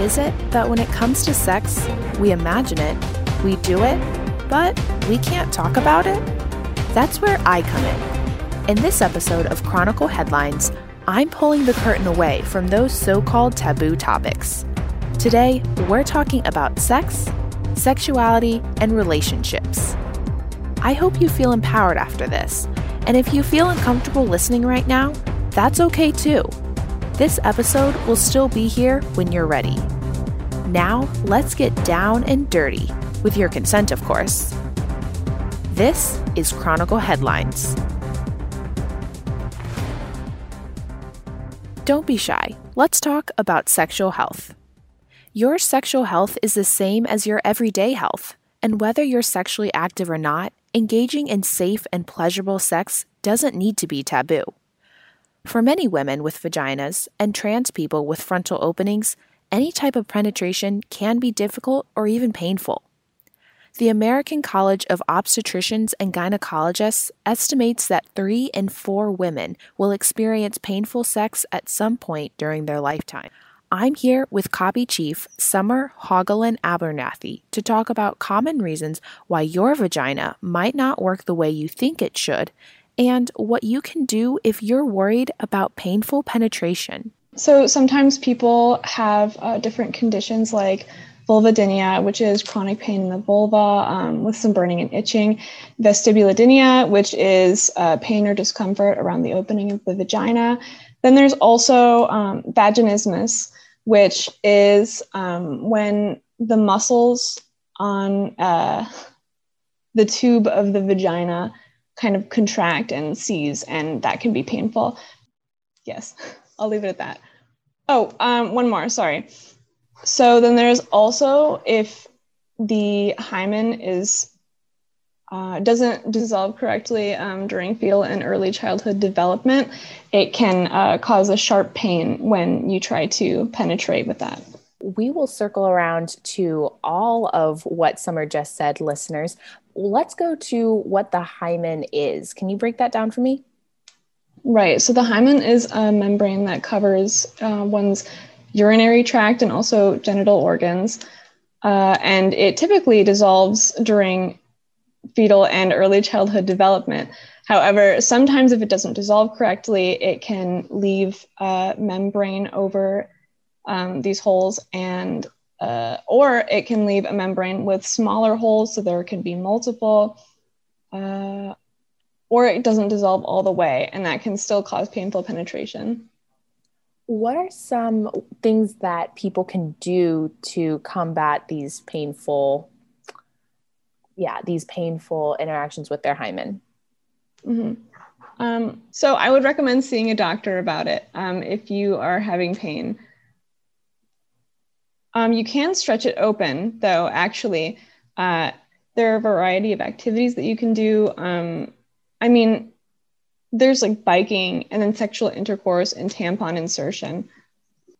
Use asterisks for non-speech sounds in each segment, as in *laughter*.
is it that when it comes to sex, we imagine it, we do it, but we can't talk about it? That's where I come in. In this episode of Chronicle Headlines, I'm pulling the curtain away from those so called taboo topics. Today, we're talking about sex, sexuality, and relationships. I hope you feel empowered after this, and if you feel uncomfortable listening right now, that's okay too. This episode will still be here when you're ready. Now, let's get down and dirty, with your consent, of course. This is Chronicle Headlines. Don't be shy. Let's talk about sexual health. Your sexual health is the same as your everyday health, and whether you're sexually active or not, engaging in safe and pleasurable sex doesn't need to be taboo. For many women with vaginas and trans people with frontal openings, any type of penetration can be difficult or even painful. The American College of Obstetricians and Gynecologists estimates that three in four women will experience painful sex at some point during their lifetime. I'm here with copy Chief Summer Haugelin Abernathy to talk about common reasons why your vagina might not work the way you think it should and what you can do if you're worried about painful penetration. So sometimes people have uh, different conditions like vulvodynia, which is chronic pain in the vulva um, with some burning and itching, vestibulodynia, which is uh, pain or discomfort around the opening of the vagina. Then there's also um, vaginismus, which is um, when the muscles on uh, the tube of the vagina kind of contract and seize, and that can be painful. Yes, *laughs* I'll leave it at that. Oh, um, one more, sorry. So then there's also if the hymen is uh, doesn't dissolve correctly um, during fetal and early childhood development, it can uh, cause a sharp pain when you try to penetrate with that. We will circle around to all of what Summer just said, listeners, let's go to what the hymen is. Can you break that down for me? Right. So the hymen is a membrane that covers uh, one's urinary tract and also genital organs. Uh, and it typically dissolves during fetal and early childhood development. However, sometimes if it doesn't dissolve correctly, it can leave a membrane over um, these holes and uh, or it can leave a membrane with smaller holes, so there can be multiple, uh, or it doesn't dissolve all the way, and that can still cause painful penetration. What are some things that people can do to combat these painful, yeah, these painful interactions with their hymen? Mm-hmm. Um, so I would recommend seeing a doctor about it um, if you are having pain. Um, you can stretch it open, though, actually. Uh, there are a variety of activities that you can do. Um, I mean, there's like biking and then sexual intercourse and tampon insertion.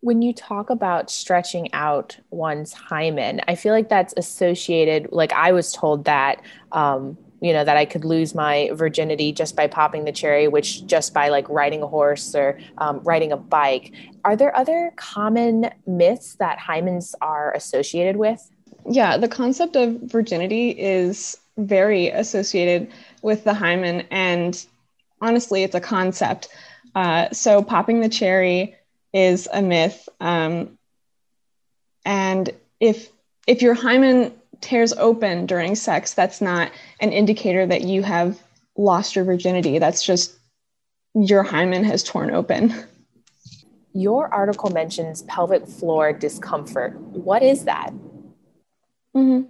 When you talk about stretching out one's hymen, I feel like that's associated, like I was told that um, you know that i could lose my virginity just by popping the cherry which just by like riding a horse or um, riding a bike. Are there other common myths that hymens are associated with? Yeah the concept of virginity is very associated with the hymen and honestly it's a concept. Uh, so popping the cherry is a myth um, and if if your hymen tears open during sex, that's not an indicator that you have lost your virginity. That's just your hymen has torn open. Your article mentions pelvic floor discomfort. What is that? Mm-hmm.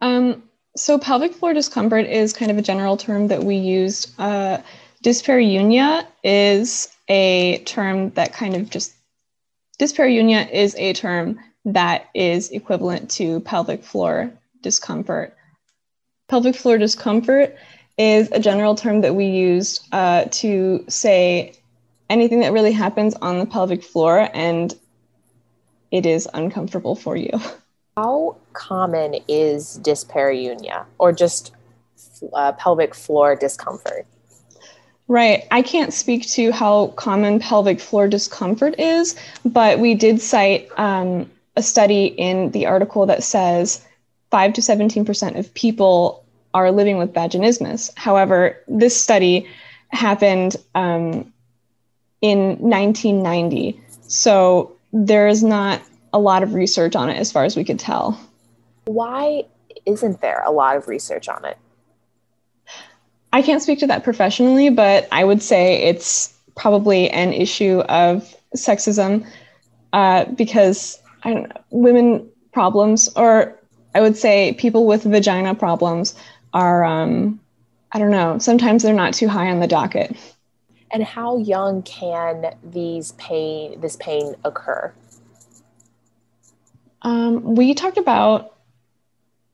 Um, so, pelvic floor discomfort is kind of a general term that we use. Uh, dyspareunia is a term that kind of just, dyspareunia is a term that is equivalent to pelvic floor discomfort. Pelvic floor discomfort is a general term that we use uh, to say anything that really happens on the pelvic floor and it is uncomfortable for you. *laughs* How common is dyspareunia or just uh, pelvic floor discomfort? Right. I can't speak to how common pelvic floor discomfort is, but we did cite um, a study in the article that says 5 to 17% of people are living with vaginismus. However, this study happened um, in 1990. So there is not a lot of research on it as far as we could tell. Why isn't there a lot of research on it? I can't speak to that professionally, but I would say it's probably an issue of sexism uh, because I don't know, women problems, or I would say people with vagina problems are, um, I don't know, sometimes they're not too high on the docket. And how young can these pain, this pain occur? Um, we talked about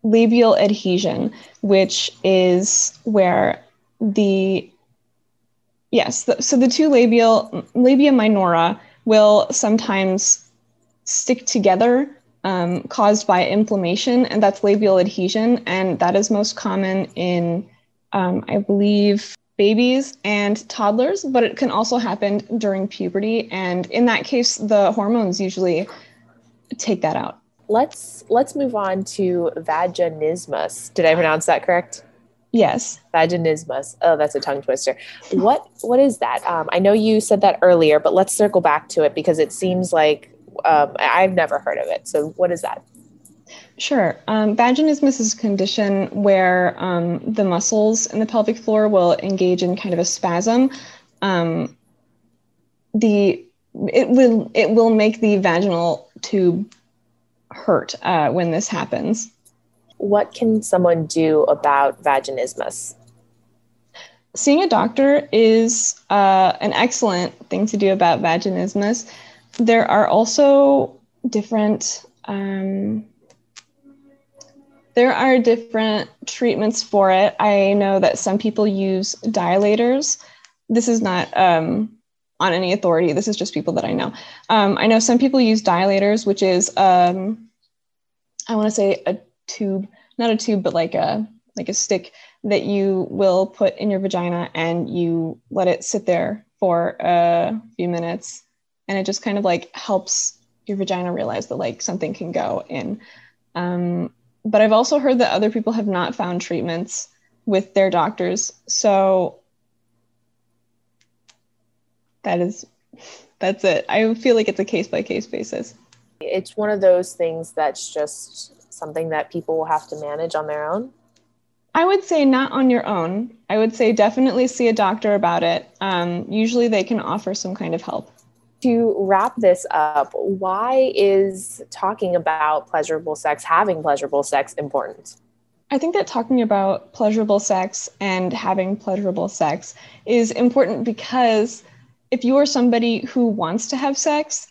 labial adhesion, which is where the yes, the, so the two labial labia minora will sometimes stick together um, caused by inflammation, and that's labial adhesion, and that is most common in, um, I believe, babies and toddlers, but it can also happen during puberty, and in that case, the hormones usually take that out. Let's let's move on to vaginismus. Did I pronounce that correct? Yes. Vaginismus. Oh, that's a tongue twister. What what is that? Um, I know you said that earlier, but let's circle back to it because it seems like um, I've never heard of it. So, what is that? Sure. Um, vaginismus is a condition where um, the muscles in the pelvic floor will engage in kind of a spasm. Um, the it will it will make the vaginal tube hurt uh, when this happens. What can someone do about vaginismus? Seeing a doctor is uh, an excellent thing to do about vaginismus there are also different um, there are different treatments for it. I know that some people use dilators. This is not um, on any authority. This is just people that I know. Um, I know some people use dilators, which is um, I want to say a tube, not a tube, but like a like a stick that you will put in your vagina and you let it sit there for a few minutes and it just kind of like helps your vagina realize that like something can go in. Um, but i've also heard that other people have not found treatments with their doctors. So that is that's it. I feel like it's a case by case basis. It's one of those things that's just something that people will have to manage on their own. I would say not on your own. I would say definitely see a doctor about it. Um, usually they can offer some kind of help to wrap this up, why is talking about pleasurable sex, having pleasurable sex, important? I think that talking about pleasurable sex and having pleasurable sex is important because if you are somebody who wants to have sex,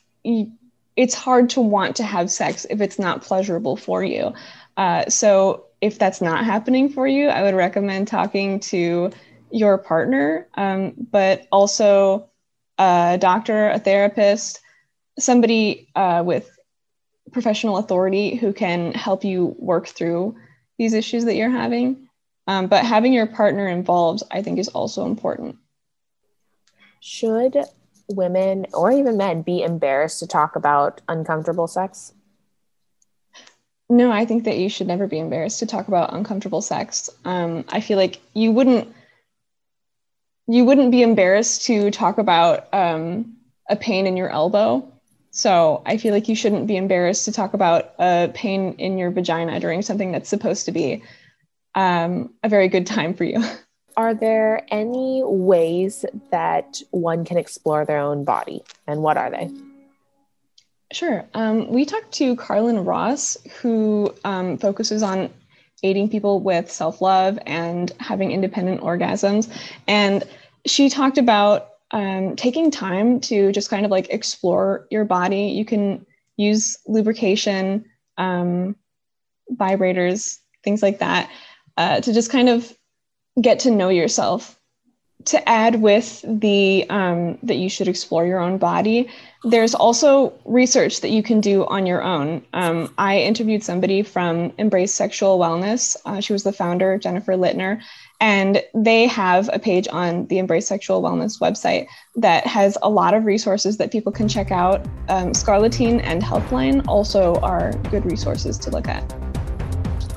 it's hard to want to have sex if it's not pleasurable for you. Uh, so, if that's not happening for you, I would recommend talking to your partner, um, but also a doctor, a therapist, somebody uh, with professional authority who can help you work through these issues that you're having. Um, but having your partner involved, I think, is also important. Should women or even men be embarrassed to talk about uncomfortable sex? No, I think that you should never be embarrassed to talk about uncomfortable sex. Um, I feel like you wouldn't you wouldn't be embarrassed to talk about um, a pain in your elbow. So I feel like you shouldn't be embarrassed to talk about a pain in your vagina during something that's supposed to be um, a very good time for you. *laughs* Are there any ways that one can explore their own body, and what are they? Sure. Um, we talked to Carlin Ross, who um, focuses on aiding people with self love and having independent orgasms. And she talked about um, taking time to just kind of like explore your body. You can use lubrication, um, vibrators, things like that, uh, to just kind of get to know yourself to add with the um, that you should explore your own body, there's also research that you can do on your own. Um, I interviewed somebody from Embrace Sexual Wellness. Uh, she was the founder, Jennifer Litner, and they have a page on the Embrace Sexual Wellness website that has a lot of resources that people can check out. Um, Scarleteen and Healthline also are good resources to look at.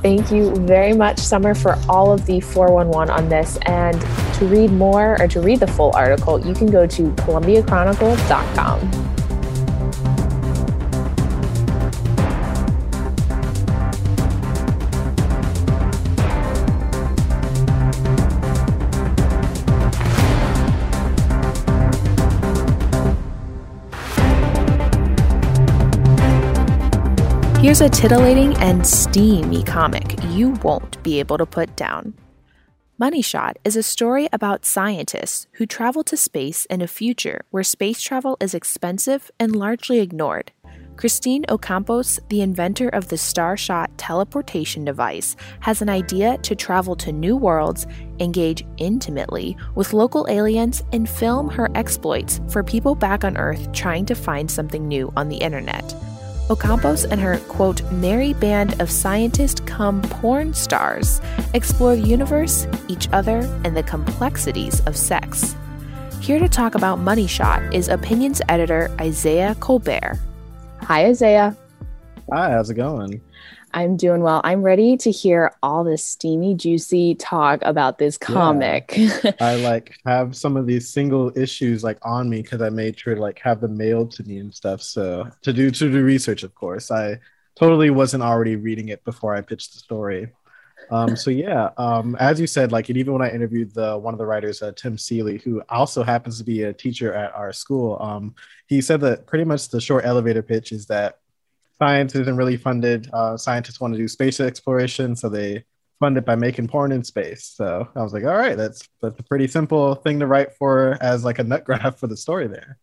Thank you very much, Summer, for all of the 411 on this. And to read more or to read the full article, you can go to columbiachronicle.com. Here's a titillating and steamy comic you won't be able to put down. Money Shot is a story about scientists who travel to space in a future where space travel is expensive and largely ignored. Christine Ocampos, the inventor of the Starshot teleportation device, has an idea to travel to new worlds, engage intimately with local aliens, and film her exploits for people back on Earth trying to find something new on the internet. Ocampos and her, quote, merry band of scientists come porn stars explore the universe, each other, and the complexities of sex. Here to talk about Money Shot is Opinions editor Isaiah Colbert. Hi, Isaiah. Hi, how's it going? I'm doing well. I'm ready to hear all this steamy, juicy talk about this comic. Yeah. *laughs* I like have some of these single issues like on me because I made sure to like have them mailed to me and stuff. So to do to do research, of course. I totally wasn't already reading it before I pitched the story. Um, so yeah, um, as you said, like and even when I interviewed the one of the writers, uh, Tim Seeley, who also happens to be a teacher at our school, um, he said that pretty much the short elevator pitch is that science isn't really funded. Uh, scientists want to do space exploration, so they fund it by making porn in space. So I was like, all right, that's that's a pretty simple thing to write for as like a nut graph for the story there.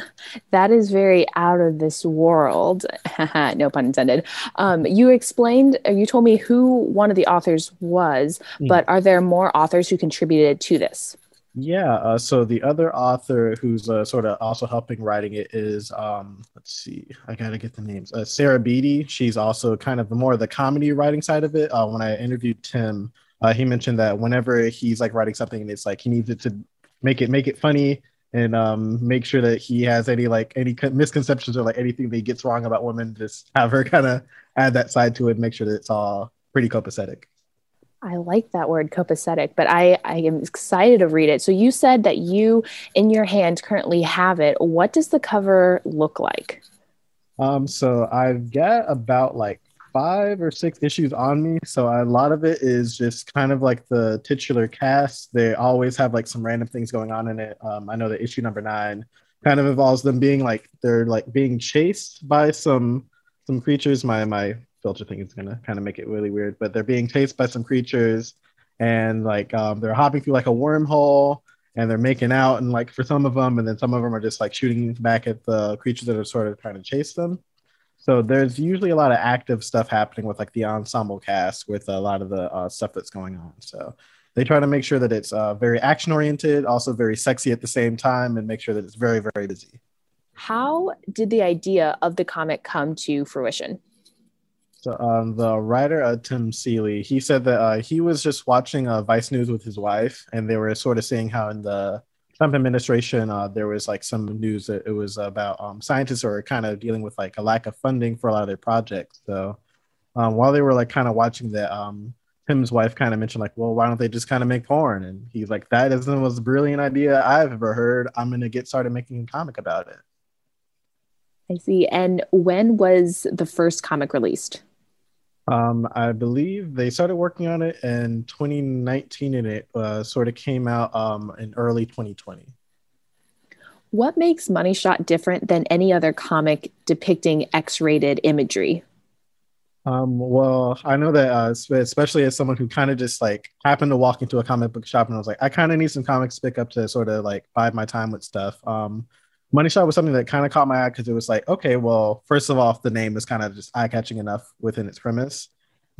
*laughs* that is very out of this world. *laughs* no pun intended. Um, you explained, uh, you told me who one of the authors was, mm. but are there more authors who contributed to this? Yeah. Uh, so the other author who's uh, sort of also helping writing it is, um, let's see, I gotta get the names. Uh, Sarah Beattie. She's also kind of more the comedy writing side of it. Uh, when I interviewed Tim, uh, he mentioned that whenever he's like writing something, it's like he needs it to make it make it funny and um, make sure that he has any like any misconceptions or like anything that he gets wrong about women. Just have her kind of add that side to it, make sure that it's all pretty copacetic. I like that word copacetic, but I, I am excited to read it. So you said that you in your hand currently have it. What does the cover look like? Um, so I've got about like five or six issues on me. So a lot of it is just kind of like the titular cast. They always have like some random things going on in it. Um, I know that issue number nine kind of involves them being like they're like being chased by some some creatures. My my filter thing is gonna kind of make it really weird. But they're being chased by some creatures, and like um, they're hopping through like a wormhole, and they're making out, and like for some of them, and then some of them are just like shooting back at the creatures that are sort of trying to chase them. So there's usually a lot of active stuff happening with like the ensemble cast with a lot of the uh, stuff that's going on. So they try to make sure that it's uh, very action oriented, also very sexy at the same time, and make sure that it's very very busy. How did the idea of the comic come to fruition? Um, the writer uh, Tim Seeley, he said that uh, he was just watching uh, Vice News with his wife, and they were sort of seeing how in the Trump administration uh, there was like some news that it was about um, scientists are kind of dealing with like a lack of funding for a lot of their projects. So um, while they were like kind of watching that, um, Tim's wife kind of mentioned like, well, why don't they just kind of make porn? And he's like, that is the most brilliant idea I've ever heard. I'm gonna get started making a comic about it. I see. And when was the first comic released? Um, I believe they started working on it in 2019 and it uh, sort of came out um, in early 2020. What makes Money Shot different than any other comic depicting X rated imagery? Um, well, I know that, uh, especially as someone who kind of just like happened to walk into a comic book shop and I was like, I kind of need some comics to pick up to sort of like bide my time with stuff. Um, Money Shot was something that kind of caught my eye because it was like, okay, well, first of all, the name is kind of just eye catching enough within its premise.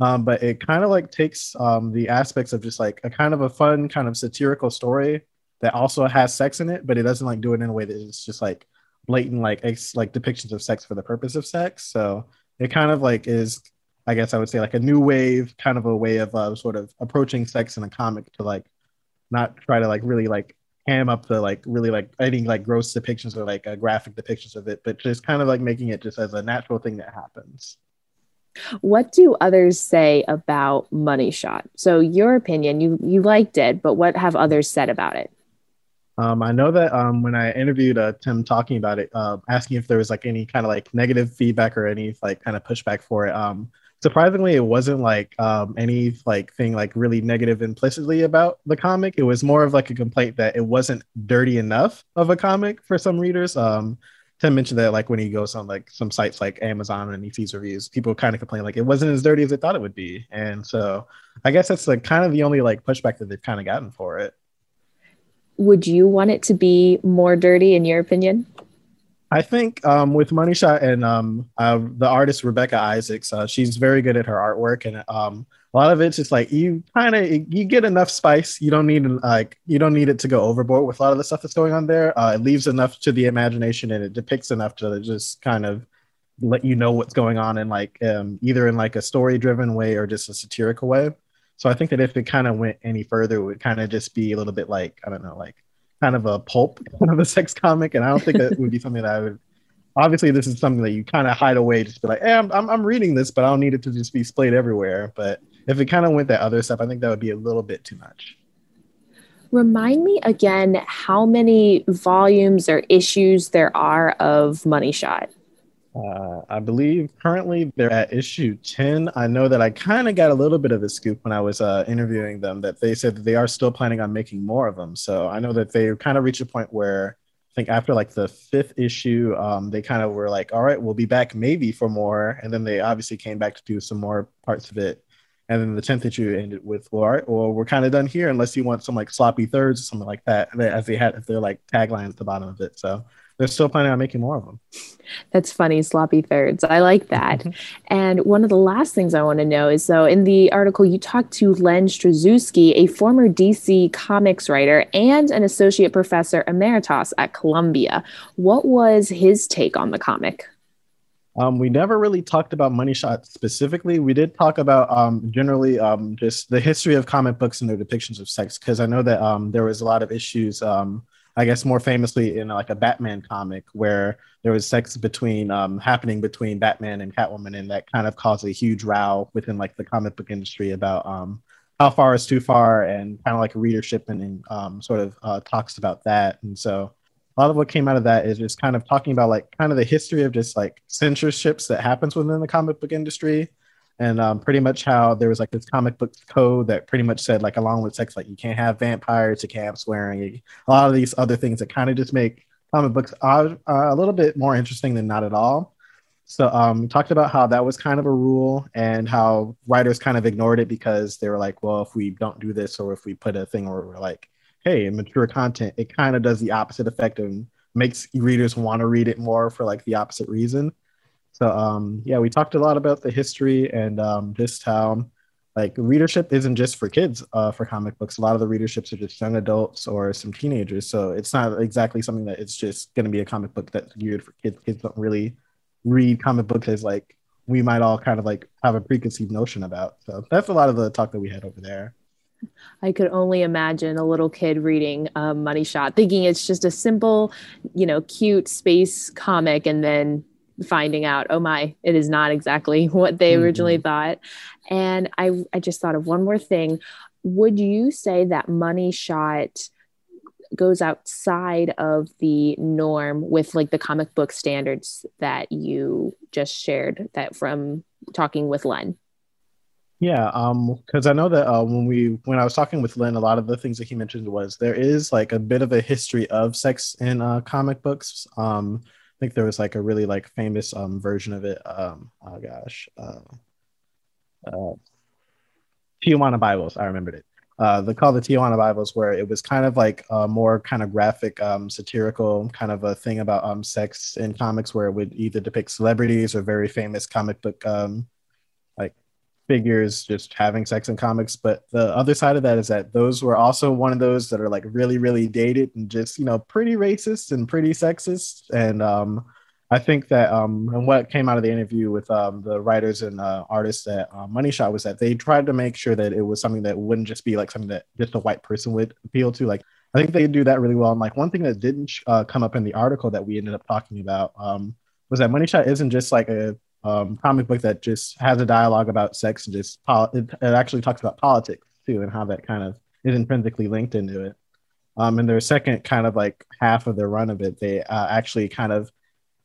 Um, but it kind of like takes um, the aspects of just like a kind of a fun, kind of satirical story that also has sex in it, but it doesn't like do it in a way that it's just like blatant like ex- like depictions of sex for the purpose of sex. So it kind of like is, I guess I would say like a new wave, kind of a way of uh, sort of approaching sex in a comic to like not try to like really like ham up the like really like I think like gross depictions or like uh, graphic depictions of it, but just kind of like making it just as a natural thing that happens. What do others say about Money Shot? So your opinion, you you liked it, but what have others said about it? Um, I know that um, when I interviewed uh, Tim talking about it, uh, asking if there was like any kind of like negative feedback or any like kind of pushback for it, um, surprisingly, it wasn't like um, any like thing like really negative implicitly about the comic. It was more of like a complaint that it wasn't dirty enough of a comic for some readers. Um, Tim mentioned that like when he goes on like some sites like Amazon and he sees reviews, people kind of complain like it wasn't as dirty as they thought it would be. And so I guess that's like kind of the only like pushback that they've kind of gotten for it. Would you want it to be more dirty in your opinion? I think um, with Money Shot and um, uh, the artist Rebecca Isaacs, uh, she's very good at her artwork, and um, a lot of it's just like you kind of you get enough spice. You don't need like you don't need it to go overboard with a lot of the stuff that's going on there. Uh, it leaves enough to the imagination, and it depicts enough to just kind of let you know what's going on in like um, either in like a story driven way or just a satirical way. So I think that if it kind of went any further, it would kind of just be a little bit like I don't know, like kind of a pulp *laughs* kind of a sex comic, and I don't think that would be something that I would. Obviously, this is something that you kind of hide away, just be like, hey, I'm, I'm, I'm reading this, but I don't need it to just be splayed everywhere. But if it kind of went that other stuff, I think that would be a little bit too much. Remind me again how many volumes or issues there are of Money Shot. Uh, I believe currently they're at issue 10. I know that I kind of got a little bit of a scoop when I was uh, interviewing them that they said that they are still planning on making more of them. So I know that they kind of reached a point where I think after like the fifth issue, um, they kind of were like, all right, we'll be back maybe for more. And then they obviously came back to do some more parts of it. And then the 10th issue ended with, well, all right, well, we're kind of done here unless you want some like sloppy thirds or something like that, as they had their like tagline at the bottom of it. So they're still planning on making more of them. That's funny, sloppy thirds. I like that. and one of the last things I want to know is so in the article, you talked to Len Strazewski, a former DC comics writer and an associate professor emeritus at Columbia. What was his take on the comic? Um, we never really talked about Money Shot specifically. We did talk about um, generally um, just the history of comic books and their depictions of sex, because I know that um, there was a lot of issues um, I guess more famously in like a Batman comic where there was sex between um, happening between Batman and Catwoman, and that kind of caused a huge row within like the comic book industry about um, how far is too far, and kind of like readership and, and um, sort of uh, talks about that. And so a lot of what came out of that is just kind of talking about like kind of the history of just like censorships that happens within the comic book industry and um, pretty much how there was like this comic book code that pretty much said like along with sex like you can't have vampires you can't have swearing a lot of these other things that kind of just make comic books uh, a little bit more interesting than not at all. So um, talked about how that was kind of a rule and how writers kind of ignored it because they were like well if we don't do this or if we put a thing where we're like hey mature content it kind of does the opposite effect and makes readers want to read it more for like the opposite reason so um, yeah, we talked a lot about the history and um, just how like readership isn't just for kids uh, for comic books. A lot of the readerships are just young adults or some teenagers. So it's not exactly something that it's just going to be a comic book that's geared for kids. Kids don't really read comic books as like we might all kind of like have a preconceived notion about. So that's a lot of the talk that we had over there. I could only imagine a little kid reading um, Money Shot, thinking it's just a simple, you know, cute space comic, and then finding out, oh my, it is not exactly *laughs* what they mm-hmm. originally thought. And I, I just thought of one more thing. Would you say that Money Shot goes outside of the norm with like the comic book standards that you just shared that from talking with Len? Yeah, um, because I know that uh, when we when I was talking with Len, a lot of the things that he mentioned was there is like a bit of a history of sex in uh, comic books. Um, think there was like a really like famous um version of it. Um, oh gosh, uh, uh, Tijuana Bibles. I remembered it. Uh, they called the Tijuana Bibles, where it was kind of like a more kind of graphic, um, satirical kind of a thing about um sex in comics, where it would either depict celebrities or very famous comic book um like figures just having sex in comics. But the other side of that is that those were also one of those that are like really, really dated and just, you know, pretty racist and pretty sexist. And um, I think that um, and what came out of the interview with um, the writers and uh, artists at uh, Money Shot was that they tried to make sure that it was something that wouldn't just be like something that just a white person would appeal to. Like, I think they do that really well. And like one thing that didn't uh, come up in the article that we ended up talking about um, was that Money Shot isn't just like a um, comic book that just has a dialogue about sex and just it, it, actually talks about politics too and how that kind of is intrinsically linked into it. Um, in their second kind of like half of the run of it, they uh, actually kind of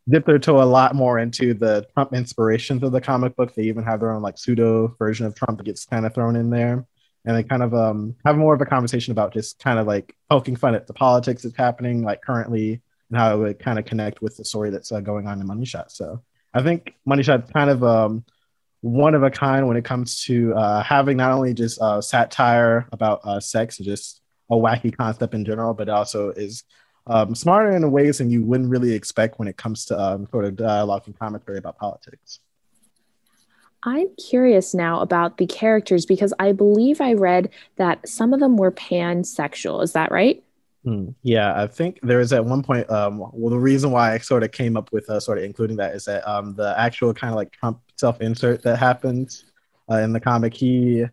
dip their toe a lot more into the Trump inspirations of the comic book. They even have their own like pseudo version of Trump that gets kind of thrown in there. And they kind of um, have more of a conversation about just kind of like poking fun at the politics that's happening like currently and how it would kind of connect with the story that's uh, going on in Money Shot. So I think Money Shot's kind of um, one of a kind when it comes to uh, having not only just uh, satire about uh, sex just a wacky concept in general, but also is um, smarter in ways than you wouldn't really expect when it comes to um, sort of dialogue and commentary about politics. I'm curious now about the characters because I believe I read that some of them were pansexual. Is that right? Hmm. Yeah, I think there is at one point. Um, well, the reason why I sort of came up with uh, sort of including that is that um, the actual kind of like Trump self insert that happens uh, in the comic, he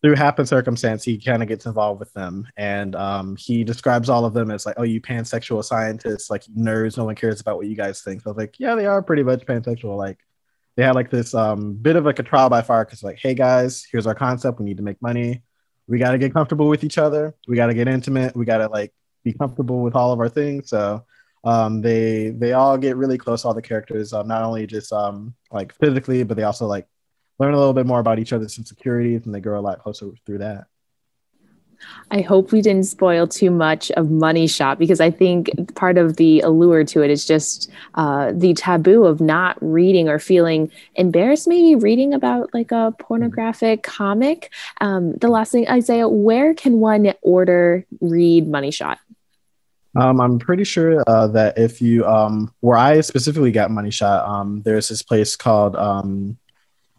through happen circumstance, he kind of gets involved with them, and um, he describes all of them as like, "Oh, you pansexual scientists, like nerds. No one cares about what you guys think." So I was like, "Yeah, they are pretty much pansexual." Like, they had like this um, bit of like a trial by fire because like, "Hey guys, here's our concept. We need to make money. We got to get comfortable with each other. We got to get intimate. We got to like be comfortable with all of our things. So um, they they all get really close. All the characters, um, not only just um, like physically, but they also like learn a little bit more about each other's insecurities, and they grow a lot closer through that. I hope we didn't spoil too much of Money Shot because I think part of the allure to it is just uh, the taboo of not reading or feeling embarrassed, maybe reading about like a pornographic comic. Um, the last thing, Isaiah, where can one order read Money Shot? Um, I'm pretty sure uh, that if you, um, where I specifically got Money Shot, um, there's this place called um,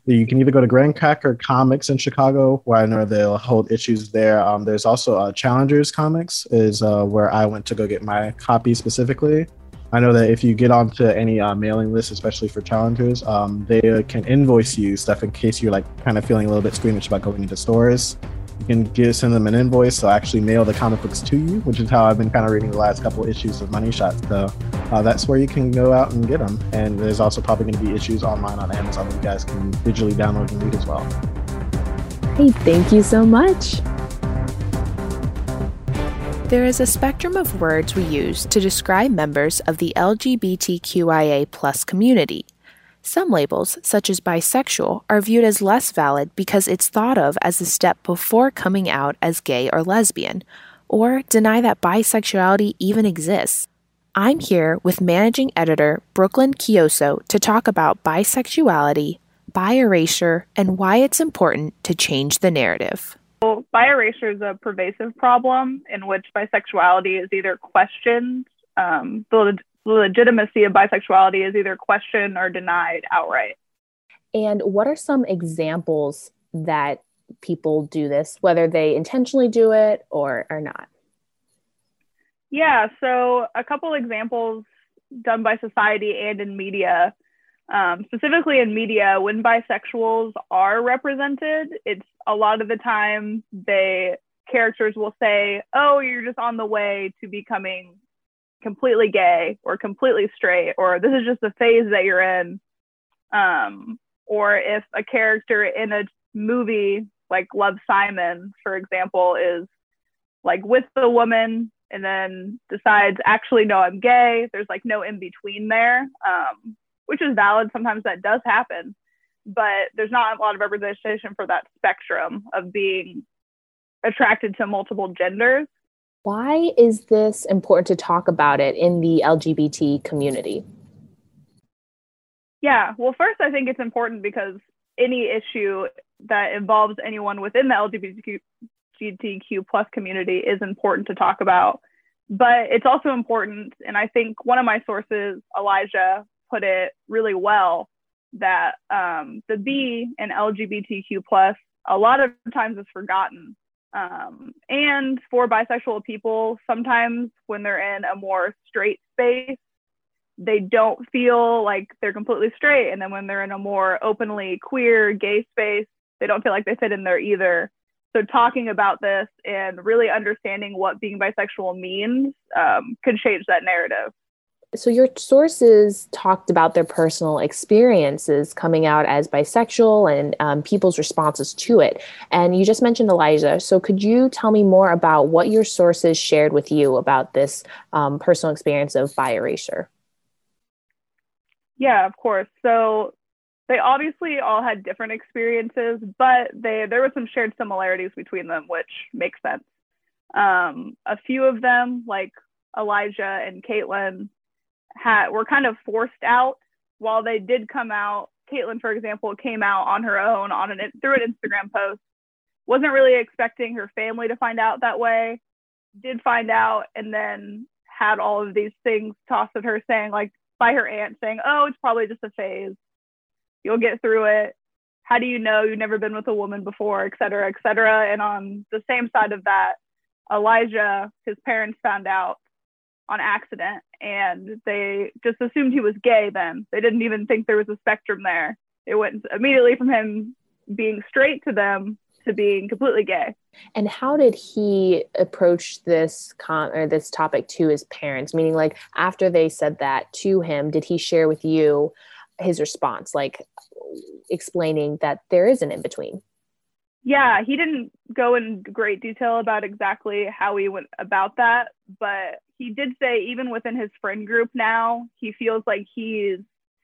you can either go to Graham Cracker Comics in Chicago, where I know they'll hold issues there. Um, there's also uh, Challengers Comics, is uh, where I went to go get my copy specifically. I know that if you get onto any uh, mailing list, especially for challengers, um, they can invoice you stuff in case you're like kind of feeling a little bit squeamish about going into stores you can give, send them an invoice. They'll actually mail the comic books to you, which is how I've been kind of reading the last couple issues of Money Shot. So uh, that's where you can go out and get them. And there's also probably going to be issues online on Amazon that you guys can digitally download and read as well. Hey, thank you so much. There is a spectrum of words we use to describe members of the LGBTQIA plus community. Some labels, such as bisexual, are viewed as less valid because it's thought of as a step before coming out as gay or lesbian, or deny that bisexuality even exists. I'm here with managing editor Brooklyn Kioso to talk about bisexuality, bi erasure, and why it's important to change the narrative. Well, bi erasure is a pervasive problem in which bisexuality is either questioned, um, legitimacy of bisexuality is either questioned or denied outright. And what are some examples that people do this, whether they intentionally do it or, or not? Yeah, so a couple examples done by society and in media. Um, specifically in media, when bisexuals are represented, it's a lot of the time they characters will say, "Oh, you're just on the way to becoming completely gay or completely straight or this is just the phase that you're in. Um, or if a character in a movie like love simon for example is like with the woman and then decides actually no i'm gay. There's like no in between there um, which is valid. Sometimes that does happen. But there's not a lot of representation for that spectrum of being attracted to multiple genders why is this important to talk about it in the LGBT community? Yeah, well, first, I think it's important because any issue that involves anyone within the LGBTQ plus community is important to talk about. But it's also important, and I think one of my sources, Elijah, put it really well, that um, the B in LGBTQ plus a lot of times is forgotten. Um, and for bisexual people, sometimes when they're in a more straight space, they don't feel like they're completely straight. And then when they're in a more openly queer, gay space, they don't feel like they fit in there either. So talking about this and really understanding what being bisexual means um, can change that narrative. So, your sources talked about their personal experiences coming out as bisexual and um, people's responses to it. And you just mentioned Elijah. So, could you tell me more about what your sources shared with you about this um, personal experience of bi erasure? Yeah, of course. So, they obviously all had different experiences, but they there were some shared similarities between them, which makes sense. Um, a few of them, like Elijah and Caitlin, had were kind of forced out while they did come out. Caitlin, for example, came out on her own on an through an Instagram post. Wasn't really expecting her family to find out that way. Did find out, and then had all of these things tossed at her, saying like by her aunt, saying, "Oh, it's probably just a phase. You'll get through it." How do you know you've never been with a woman before, et cetera, et cetera? And on the same side of that, Elijah, his parents found out on accident and they just assumed he was gay then. They didn't even think there was a spectrum there. It went immediately from him being straight to them to being completely gay. And how did he approach this con or this topic to his parents? Meaning, like after they said that to him, did he share with you his response, like explaining that there is an in between? Yeah, he didn't go in great detail about exactly how he went about that, but he did say even within his friend group now, he feels like he's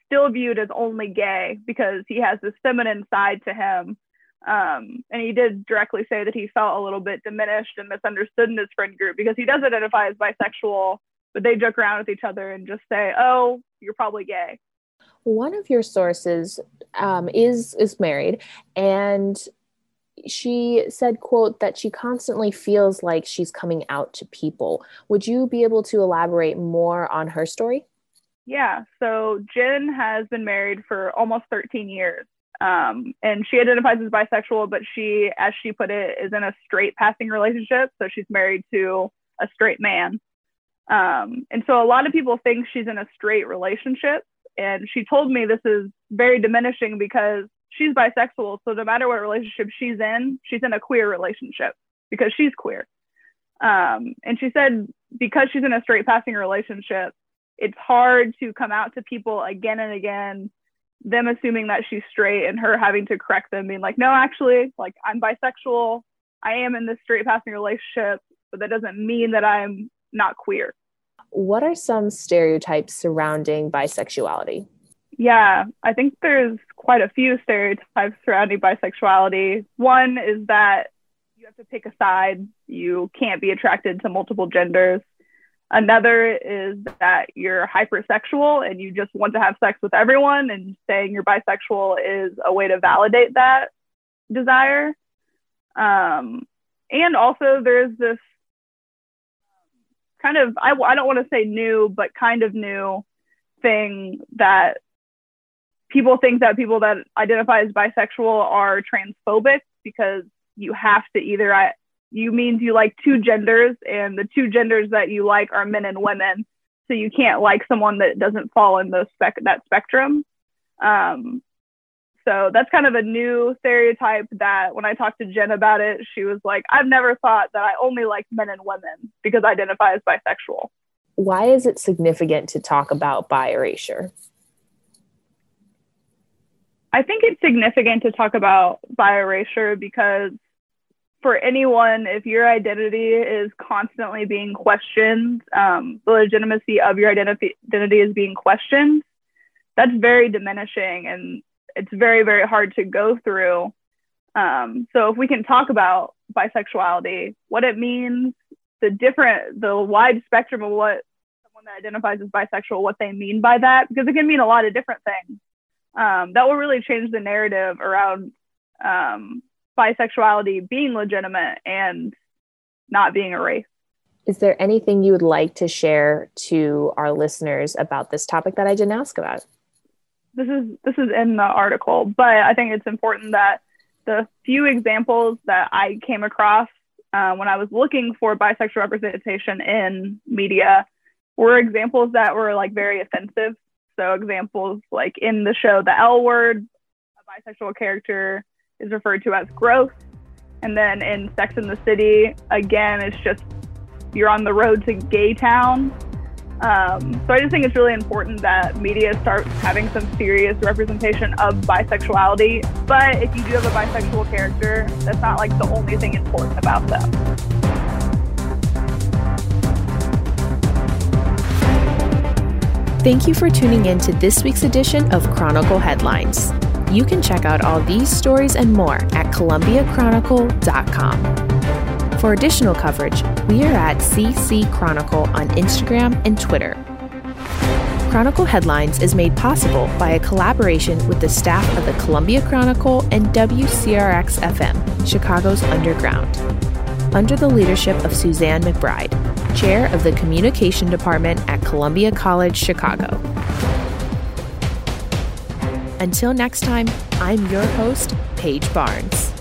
still viewed as only gay because he has this feminine side to him. Um, and he did directly say that he felt a little bit diminished and misunderstood in his friend group because he does identify as bisexual, but they joke around with each other and just say, "Oh, you're probably gay." One of your sources um, is is married, and she said quote that she constantly feels like she's coming out to people. Would you be able to elaborate more on her story? Yeah so jen has been married for almost 13 years. Um, and she identifies as bisexual but she as she put it is in a straight passing relationship. So she's married to a straight man. Um, and so a lot of people think she's in a straight relationship. And she told me this is very diminishing because she's bisexual. So no matter what relationship she's in, she's in a queer relationship because she's queer. Um, and she said because she's in a straight passing relationship, it's hard to come out to people again and again, them assuming that she's straight and her having to correct them, being like, no, actually, like I'm bisexual. I am in this straight passing relationship, but that doesn't mean that I'm not queer. What are some stereotypes surrounding bisexuality? Yeah, I think there's quite a few stereotypes surrounding bisexuality. One is that you have to pick a side, you can't be attracted to multiple genders. Another is that you're hypersexual and you just want to have sex with everyone, and saying you're bisexual is a way to validate that desire. Um, and also, there's this kind of, I, I don't want to say new, but kind of new thing that people think that people that identify as bisexual are transphobic because you have to either I, you means you like two genders and the two genders that you like are men and women so you can't like someone that doesn't fall in those spec that spectrum um, so that's kind of a new stereotype that when I talked to Jen about it, she was like, I've never thought that I only like men and women because I identify as bisexual. Why is it significant to talk about bi erasure? I think it's significant to talk about bi erasure because for anyone, if your identity is constantly being questioned, um, the legitimacy of your identity, identity is being questioned, that's very diminishing and it's very, very hard to go through. Um, so if we can talk about bisexuality, what it means, the different, the wide spectrum of what someone that identifies as bisexual, what they mean by that, because it can mean a lot of different things um, that will really change the narrative around um, bisexuality being legitimate and not being a race. Is there anything you would like to share to our listeners about this topic that I didn't ask about? this is this is in the article, but I think it's important that the few examples that I came across uh, when I was looking for bisexual representation in media were examples that were like very offensive. So examples like in the show The L Word, a bisexual character is referred to as gross. And then in Sex in the City, again, it's just you're on the road to gay town. Um, so I just think it's really important that media starts having some serious representation of bisexuality. But if you do have a bisexual character, that's not like the only thing important about them. Thank you for tuning in to this week's edition of Chronicle Headlines. You can check out all these stories and more at columbiachronicle.com. For additional coverage, we are at CC Chronicle on Instagram and Twitter. Chronicle Headlines is made possible by a collaboration with the staff of the Columbia Chronicle and WCRX FM, Chicago's Underground. Under the leadership of Suzanne McBride, Chair of the Communication Department at Columbia College Chicago. Until next time, I'm your host, Paige Barnes.